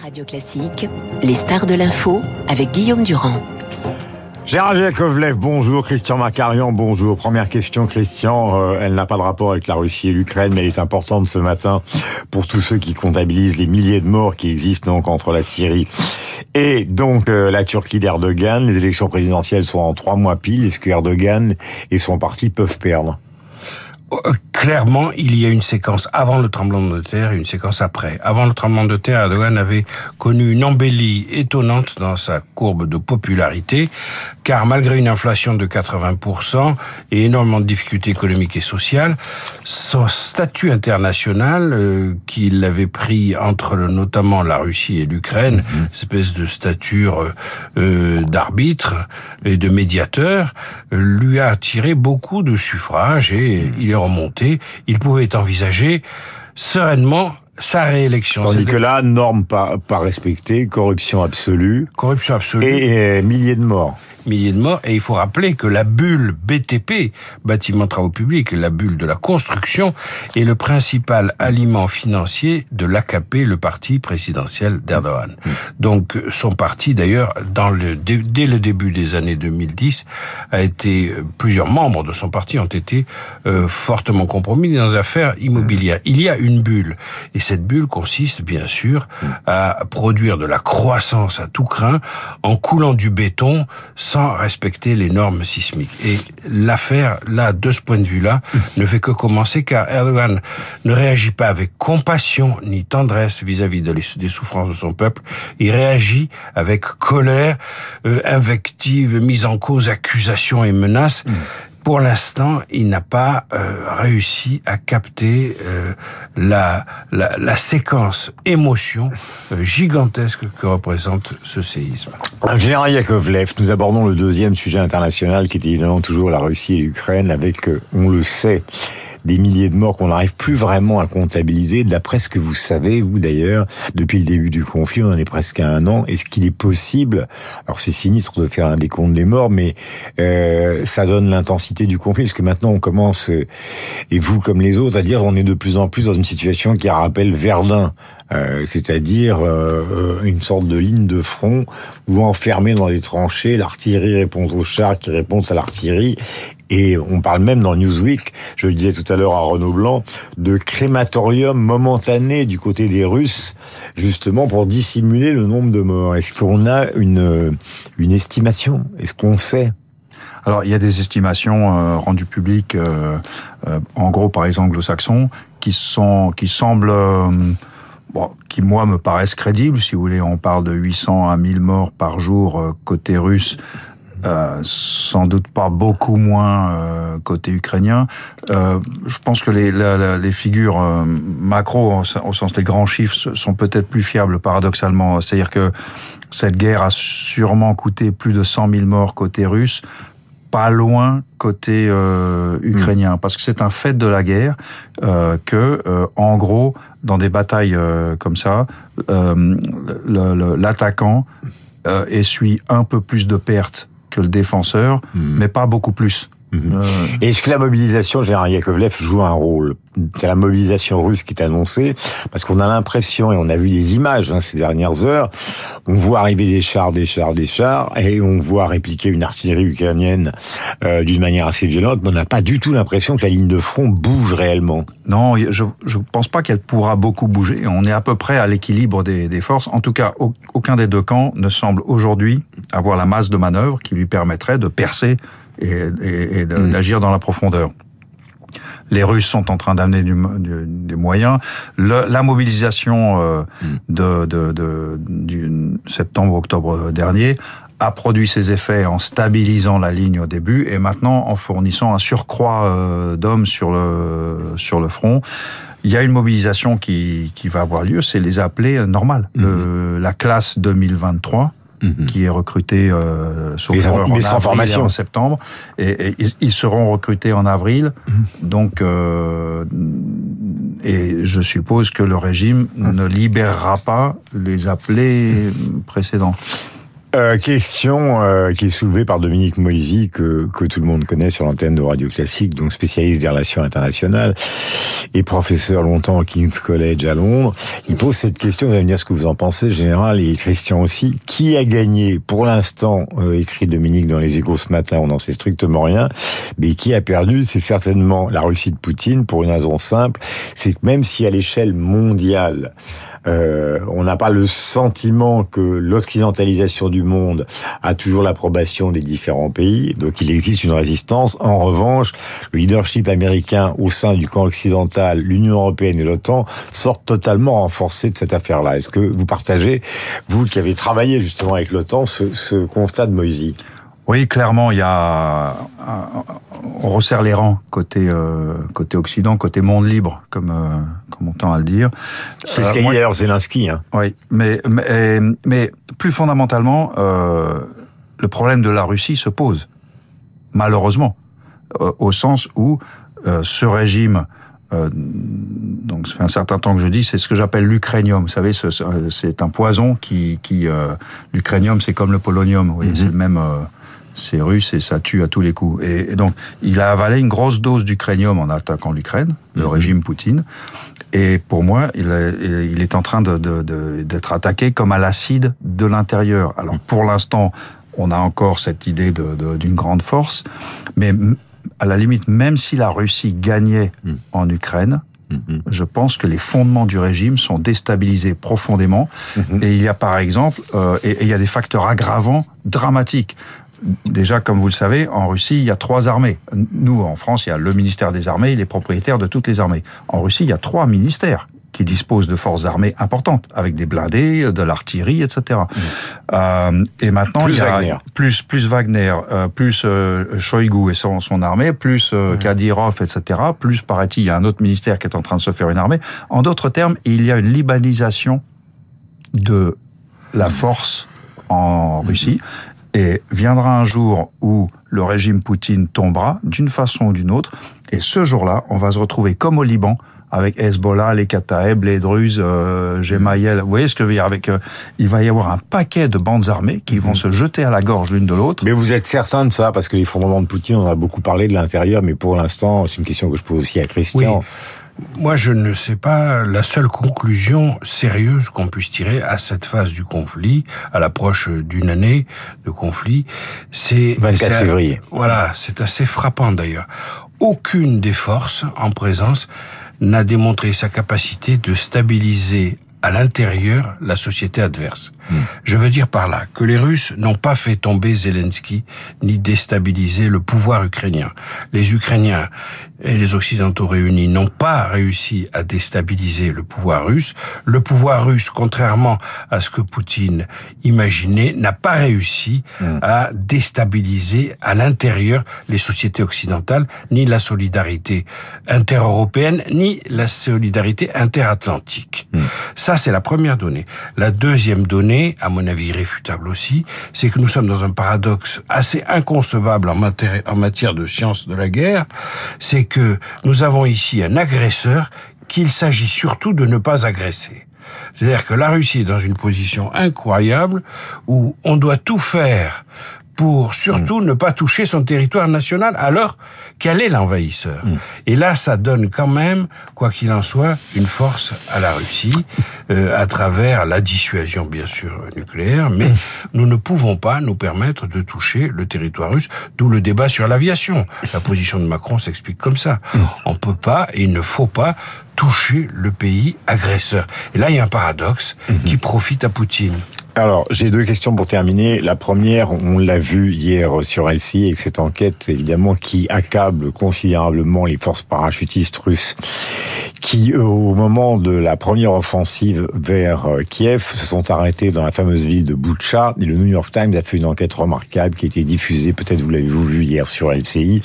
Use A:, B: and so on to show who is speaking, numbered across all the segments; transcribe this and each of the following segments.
A: Radio Classique, les stars de l'info avec Guillaume Durand.
B: Gérard Jakovlev, bonjour. Christian Macarian, bonjour. Première question, Christian. Euh, elle n'a pas de rapport avec la Russie et l'Ukraine, mais elle est importante ce matin pour tous ceux qui comptabilisent les milliers de morts qui existent donc entre la Syrie et donc euh, la Turquie d'Erdogan. Les élections présidentielles sont en trois mois pile. Est-ce que Erdogan et son parti peuvent perdre?
C: Clairement, il y a une séquence avant le tremblement de terre et une séquence après. Avant le tremblement de terre, Erdogan avait connu une embellie étonnante dans sa courbe de popularité, car malgré une inflation de 80% et énormément de difficultés économiques et sociales, son statut international, euh, qu'il avait pris entre notamment la Russie et l'Ukraine, mhm. espèce de stature euh, euh, d'arbitre et de médiateur, lui a attiré beaucoup de suffrages et il est remonté. Il pouvait envisager sereinement sa réélection.
B: Tandis que là, normes pas, pas respectées, corruption absolue.
C: Corruption absolue.
B: Et, et milliers de morts
C: milliers de morts. Et il faut rappeler que la bulle BTP, bâtiment travaux publics, la bulle de la construction, est le principal aliment financier de l'AKP, le parti présidentiel d'Erdogan. Donc son parti, d'ailleurs, dans le, dès le début des années 2010, a été plusieurs membres de son parti ont été euh, fortement compromis dans les affaires immobilières. Il y a une bulle, et cette bulle consiste bien sûr à produire de la croissance à tout craint en coulant du béton sans respecter les normes sismiques. Et l'affaire, là, de ce point de vue-là, ne fait que commencer car Erdogan ne réagit pas avec compassion ni tendresse vis-à-vis des souffrances de son peuple. Il réagit avec colère, euh, invective, mise en cause, accusation et menaces pour l'instant, il n'a pas euh, réussi à capter euh, la, la, la, séquence émotion euh, gigantesque que représente ce séisme.
B: Général Yakovlev, nous abordons le deuxième sujet international qui est évidemment toujours la Russie et l'Ukraine avec, on le sait, des milliers de morts qu'on n'arrive plus vraiment à comptabiliser. D'après ce que vous savez, vous d'ailleurs, depuis le début du conflit, on en est presque à un an. Est-ce qu'il est possible, alors c'est sinistre de faire un décompte des morts, mais euh, ça donne l'intensité du conflit, parce que maintenant on commence, et vous comme les autres, à dire on est de plus en plus dans une situation qui rappelle Verdun, euh, c'est-à-dire euh, une sorte de ligne de front où enfermé dans des tranchées, l'artillerie répond aux chars qui répondent à l'artillerie, et on parle même dans Newsweek, je le disais tout à l'heure à Renaud Blanc, de crématorium momentané du côté des Russes, justement pour dissimuler le nombre de morts. Est-ce qu'on a une, estimation? Est-ce qu'on sait?
D: Alors, il y a des estimations euh, rendues publiques, euh, euh, en gros par les anglo-saxons, qui qui semblent, bon, qui moi me paraissent crédibles. Si vous voulez, on parle de 800 à 1000 morts par jour côté russe euh, sans doute pas beaucoup moins euh, côté ukrainien. Euh, je pense que les, les figures macro, au sens des grands chiffres, sont peut-être plus fiables paradoxalement. C'est-à-dire que cette guerre a sûrement coûté plus de 100 000 morts côté russe, pas loin côté ukrainien, parce que c'est un fait de la guerre que, en gros, dans des batailles comme ça, l'attaquant essuie un peu plus de pertes que le défenseur, hmm. mais pas beaucoup plus.
B: Euh, est-ce que la mobilisation, Gérard Yakovlev, joue un rôle? C'est la mobilisation russe qui est annoncée, parce qu'on a l'impression, et on a vu des images hein, ces dernières heures, on voit arriver des chars, des chars, des chars, et on voit répliquer une artillerie ukrainienne euh, d'une manière assez violente, mais on n'a pas du tout l'impression que la ligne de front bouge réellement.
D: Non, je ne pense pas qu'elle pourra beaucoup bouger. On est à peu près à l'équilibre des, des forces. En tout cas, aucun des deux camps ne semble aujourd'hui avoir la masse de manœuvre qui lui permettrait de percer et, mm. d'agir dans la profondeur. Les Russes sont en train d'amener des moyens. la mobilisation euh, mm. de, de, du septembre-octobre dernier a produit ses effets en stabilisant la ligne au début et maintenant en fournissant un surcroît euh, d'hommes sur le, sur le front. Il y a une mobilisation qui, qui va avoir lieu, c'est les appelés normales. Mm. la classe 2023 Mhm. qui est recruté euh, sauf erreur, en, sans formation. en septembre, et, ils seront recrutés en avril. Mhm. Donc, euh, et je suppose que le régime mhm. ne libérera pas les appelés précédents.
B: Euh, question euh, qui est soulevée par Dominique Moisy, que, que tout le monde connaît sur l'antenne de Radio Classique, donc spécialiste des relations internationales et professeur longtemps au King's College à Londres. Il pose cette question, vous allez me dire ce que vous en pensez, général, et Christian aussi. Qui a gagné Pour l'instant, euh, écrit Dominique dans les échos ce matin, on n'en sait strictement rien, mais qui a perdu C'est certainement la Russie de Poutine, pour une raison simple, c'est que même si à l'échelle mondiale, euh, on n'a pas le sentiment que l'occidentalisation du monde a toujours l'approbation des différents pays, donc il existe une résistance. En revanche, le leadership américain au sein du camp occidental, l'Union européenne et l'OTAN sortent totalement renforcés de cette affaire-là. Est-ce que vous partagez, vous qui avez travaillé justement avec l'OTAN, ce, constat de Moïse
D: oui, clairement, il y a on resserre les rangs côté euh, côté Occident, côté monde libre, comme euh, comme on tend à le dire.
B: C'est ce qu'a dit d'ailleurs Zelensky. Hein.
D: Oui, mais mais, mais plus fondamentalement, euh, le problème de la Russie se pose, malheureusement, euh, au sens où euh, ce régime euh, donc ça fait un certain temps que je dis, c'est ce que j'appelle l'ucranium. Vous savez, c'est un poison qui, qui euh, l'ucranium, c'est comme le polonium. Mm -hmm. c'est le même, euh, c'est russe et ça tue à tous les coups. Et, et, donc, il a avalé une grosse dose d'ucranium en attaquant l'Ukraine, le -hmm. régime Poutine. Et pour moi, il, est, il est en train d'être de, de, de attaqué comme à l'acide de l'intérieur. Alors, pour l'instant, on a encore cette idée d'une grande force, mais à la limite, même si la Russie gagnait mmh. en Ukraine, mmh. je pense que les fondements du régime sont déstabilisés profondément. Mmh. Et il y a par exemple, euh, et, et, il y a des facteurs aggravants dramatiques. Déjà, comme vous le savez, en Russie, il y a trois armées. Nous, en France, il y a le ministère des Armées, il est propriétaire de toutes les armées. En Russie, il y a trois ministères qui disposent de forces armées importantes, avec des blindés, de l'artillerie, etc. Mmh. Euh, et maintenant,
B: plus
D: il y a
B: Wagner.
D: plus plus Wagner, euh, plus euh, Shoigu et son, son armée, plus euh, mmh. Kadyrov, etc. Plus paraît-il, il y a un autre ministère qui est en train de se faire une armée. En d'autres termes, il y a une libanisation de la force en Russie. Et viendra un jour où le régime Poutine tombera d'une façon ou d'une autre. Et ce jour-là, on va se retrouver comme au Liban, avec Hezbollah, les Kataeb, les Druzes, euh, Gemayel. Vous voyez ce que je veux dire avec euh, Il va y avoir un paquet de bandes armées qui vont mmh. se jeter à la gorge l'une de l'autre.
B: Mais vous êtes certain de ça Parce que les fondements de Poutine, on a beaucoup parlé de l'intérieur, mais pour l'instant, c'est une question que je pose aussi à Christian.
C: Oui. Moi, je ne sais pas la seule conclusion sérieuse qu'on puisse tirer à cette phase du conflit, à l'approche d'une année de conflit. C'est
B: 24 février.
C: Voilà, c'est assez frappant d'ailleurs. Aucune des forces en présence n'a démontré sa capacité de stabiliser à l'intérieur la société adverse. Mmh. Je veux dire par là que les Russes n'ont pas fait tomber Zelensky ni déstabiliser le pouvoir ukrainien. Les Ukrainiens et les Occidentaux réunis n'ont pas réussi à déstabiliser le pouvoir russe. Le pouvoir russe, contrairement à ce que Poutine imaginait, n'a pas réussi mmh. à déstabiliser à l'intérieur les sociétés occidentales, ni la solidarité intereuropéenne, ni la solidarité interatlantique. Mmh. Ça, c'est la première donnée. La deuxième donnée, à mon avis irréfutable aussi, c'est que nous sommes dans un paradoxe assez inconcevable en matière, en matière de science de la guerre, c'est que nous avons ici un agresseur qu'il s'agit surtout de ne pas agresser. C'est-à-dire que la Russie est dans une position incroyable où on doit tout faire pour surtout mmh. ne pas toucher son territoire national alors qu'elle est l'envahisseur. Mmh. Et là, ça donne quand même, quoi qu'il en soit, une force à la Russie euh, à travers la dissuasion, bien sûr, nucléaire, mais mmh. nous ne pouvons pas nous permettre de toucher le territoire russe, d'où le débat sur l'aviation. La position de Macron s'explique comme ça. On peut pas et il ne faut pas toucher le pays agresseur. Et là, il y a un paradoxe qui profite à Poutine.
B: Alors, j'ai deux questions pour terminer. La première, on l'a vu hier sur LCI avec cette enquête, évidemment, qui accable considérablement les forces parachutistes russes qui, au moment de la première offensive vers Kiev, se sont arrêtés dans la fameuse ville de Boucha. Et le New York Times a fait une enquête remarquable qui a été diffusée, peut-être vous l'avez vu hier sur LCI,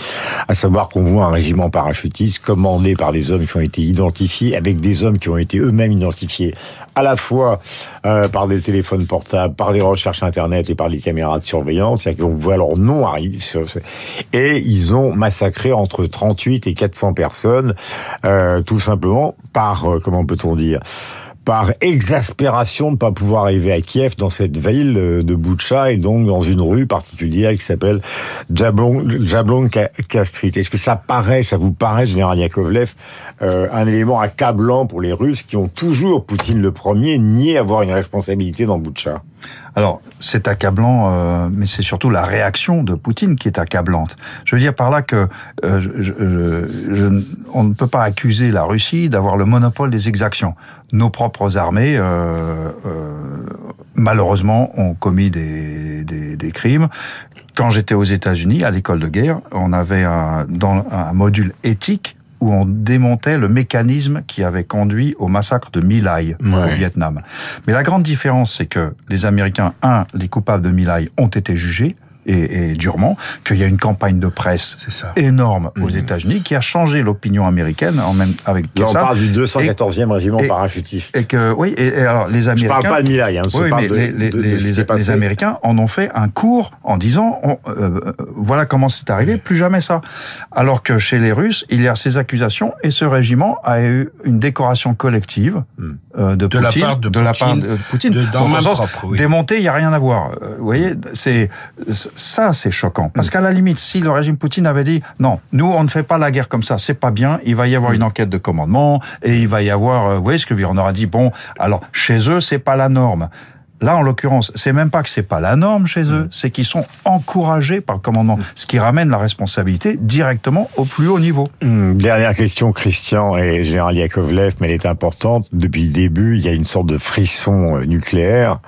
B: à savoir qu'on voit un régiment parachutiste commandé par des hommes qui ont été identifiés, avec des hommes qui ont été eux-mêmes identifiés à la fois euh, par des téléphones portables, par des recherches internet et par des caméras de surveillance, c'est-à-dire qu'on voit leur nom arriver et ils ont massacré entre 38 et 400 personnes, euh, tout simplement par, euh, comment peut-on dire, par exaspération de ne pas pouvoir arriver à Kiev dans cette ville de Boucha et donc dans une rue particulière qui s'appelle Jablonka Street. Est-ce que ça paraît, ça vous paraît, général Yakovlev, euh, un élément accablant pour les Russes qui ont toujours, Poutine le premier, nié avoir une responsabilité dans Boucha
D: alors, c'est accablant, euh, mais c'est surtout la réaction de Poutine qui est accablante. Je veux dire par là que euh, je, on ne peut pas accuser la Russie d'avoir le monopole des exactions. Nos propres armées, euh, malheureusement, ont commis des, des, des crimes. Quand j'étais aux États-Unis, à l'école de guerre, on avait un, dans un module éthique où on démontait le mécanisme qui avait conduit au massacre de My Lai au Vietnam. Mais la grande différence, c'est que les Américains, un, les coupables de My Lai ont été jugés, et, et durement, qu'il y a une campagne de presse énorme aux mmh. États-Unis qui a changé l'opinion américaine en même avec
B: Là, on parle du 214e régiment parachutiste.
D: Et que oui, et, alors les Américains.
B: Je parle pas de Milay, hein,
D: oui, mais les, les, les, Américains en ont fait un cours en disant on, euh, euh, voilà comment c'est arrivé, plus jamais ça. Alors que chez les Russes, il y a ces accusations et ce régiment a eu une décoration collective mmh. euh, de, de, Poutine,
C: la part de, de, la part de Poutine.
D: De, dans le sens, propre, oui. démonté, il y a rien à voir. vous voyez, c'est ça, c'est choquant. Parce mm. qu'à la limite, si le régime Poutine avait dit non, nous, on ne fait pas la guerre comme ça, c'est pas bien, il va y avoir mm. une enquête de commandement et il va y avoir, euh, vous voyez ce que je veux dire, on aura dit bon, alors chez eux, c'est pas la norme. Là, en l'occurrence, c'est même pas que c'est pas la norme chez eux, mm. c'est qu'ils sont encouragés par le commandement, mm. ce qui ramène la responsabilité directement au plus haut niveau.
B: Mm. Dernière question, Christian et Général Yakovlev, mais elle est importante. Depuis le début, il y a une sorte de frisson euh, nucléaire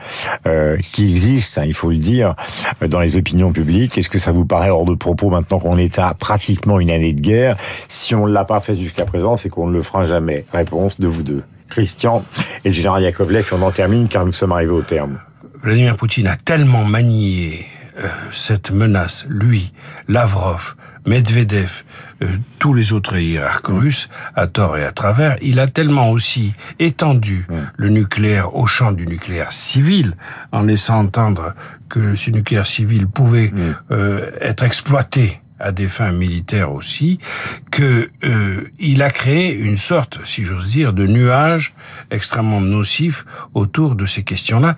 B: euh, qui existe, hein, il faut le dire, euh, dans les opinions publiques. Est-ce que ça vous paraît hors de propos maintenant qu'on est à pratiquement une année de guerre? Si on ne l'a pas fait jusqu'à présent, c'est qu'on ne le fera jamais. Réponse de vous deux. Christian et le général Yakovlev, et on en termine car nous sommes arrivés au terme.
C: Vladimir Poutine a tellement manié euh, cette menace, lui, Lavrov, Medvedev, euh, tous les autres hiérarques russes, à tort et à travers, il a tellement aussi étendu le nucléaire au champ du nucléaire civil, en laissant entendre que ce nucléaire civil pouvait euh, être exploité à des fins militaires aussi, que euh, il a créé une sorte, si j'ose dire, de nuage extrêmement nocif autour de ces questions-là,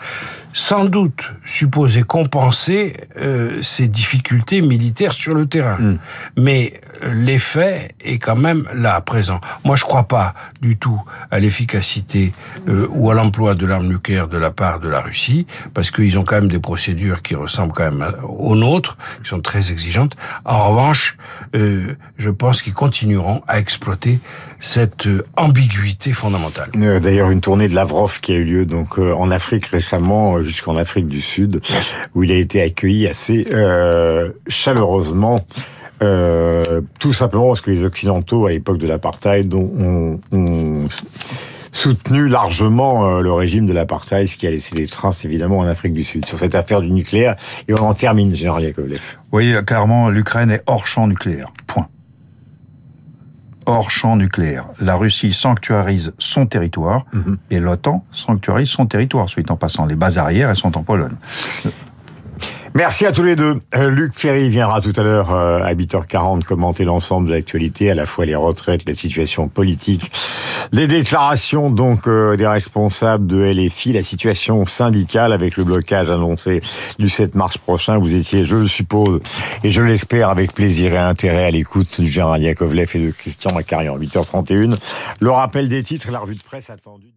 C: sans doute supposé compenser euh, ces difficultés militaires sur le terrain. Hmm. Mais euh, l'effet est quand même là, présent. Moi, je crois pas du tout à l'efficacité euh, ou à l'emploi de l'arme nucléaire de la part de la Russie, parce qu'ils ont quand même des procédures qui ressemblent quand même aux nôtres, qui sont très exigeantes. En revanche, euh, je pense qu'ils continueront à exploiter cette euh, ambiguïté fondamentale.
B: Euh, d'ailleurs, une tournée de Lavrov qui a eu lieu donc en Afrique récemment, jusqu'en Afrique du Sud, où il a été accueilli assez chaleureusement. tout simplement parce que les Occidentaux, à l'époque de l'apartheid, ont, ont, soutenu largement le régime de l'apartheid, ce qui a laissé des traces évidemment en Afrique du Sud sur cette affaire du nucléaire. Et on en termine, Général Yakovlev.
D: Oui, clairement, l'Ukraine est hors champ nucléaire. Point. Hors champ nucléaire. La Russie sanctuarise son territoire mhm. et l'OTAN sanctuarise son territoire. Suite en passant, les bases arrières, elles sont en Pologne.
B: Merci à tous les deux. Euh, Luc Ferry viendra tout à l'heure euh, à 8h40 commenter l'ensemble de l'actualité, à la fois les retraites, la situation politique, les déclarations donc euh, des responsables de LFI, la situation syndicale avec le blocage annoncé du 7 mars prochain. Vous étiez, je le suppose, et je l'espère, avec plaisir et intérêt à l'écoute du général Yakovlev et de Christian Macarian. 8h31. Le rappel des titres et la revue de presse attendue.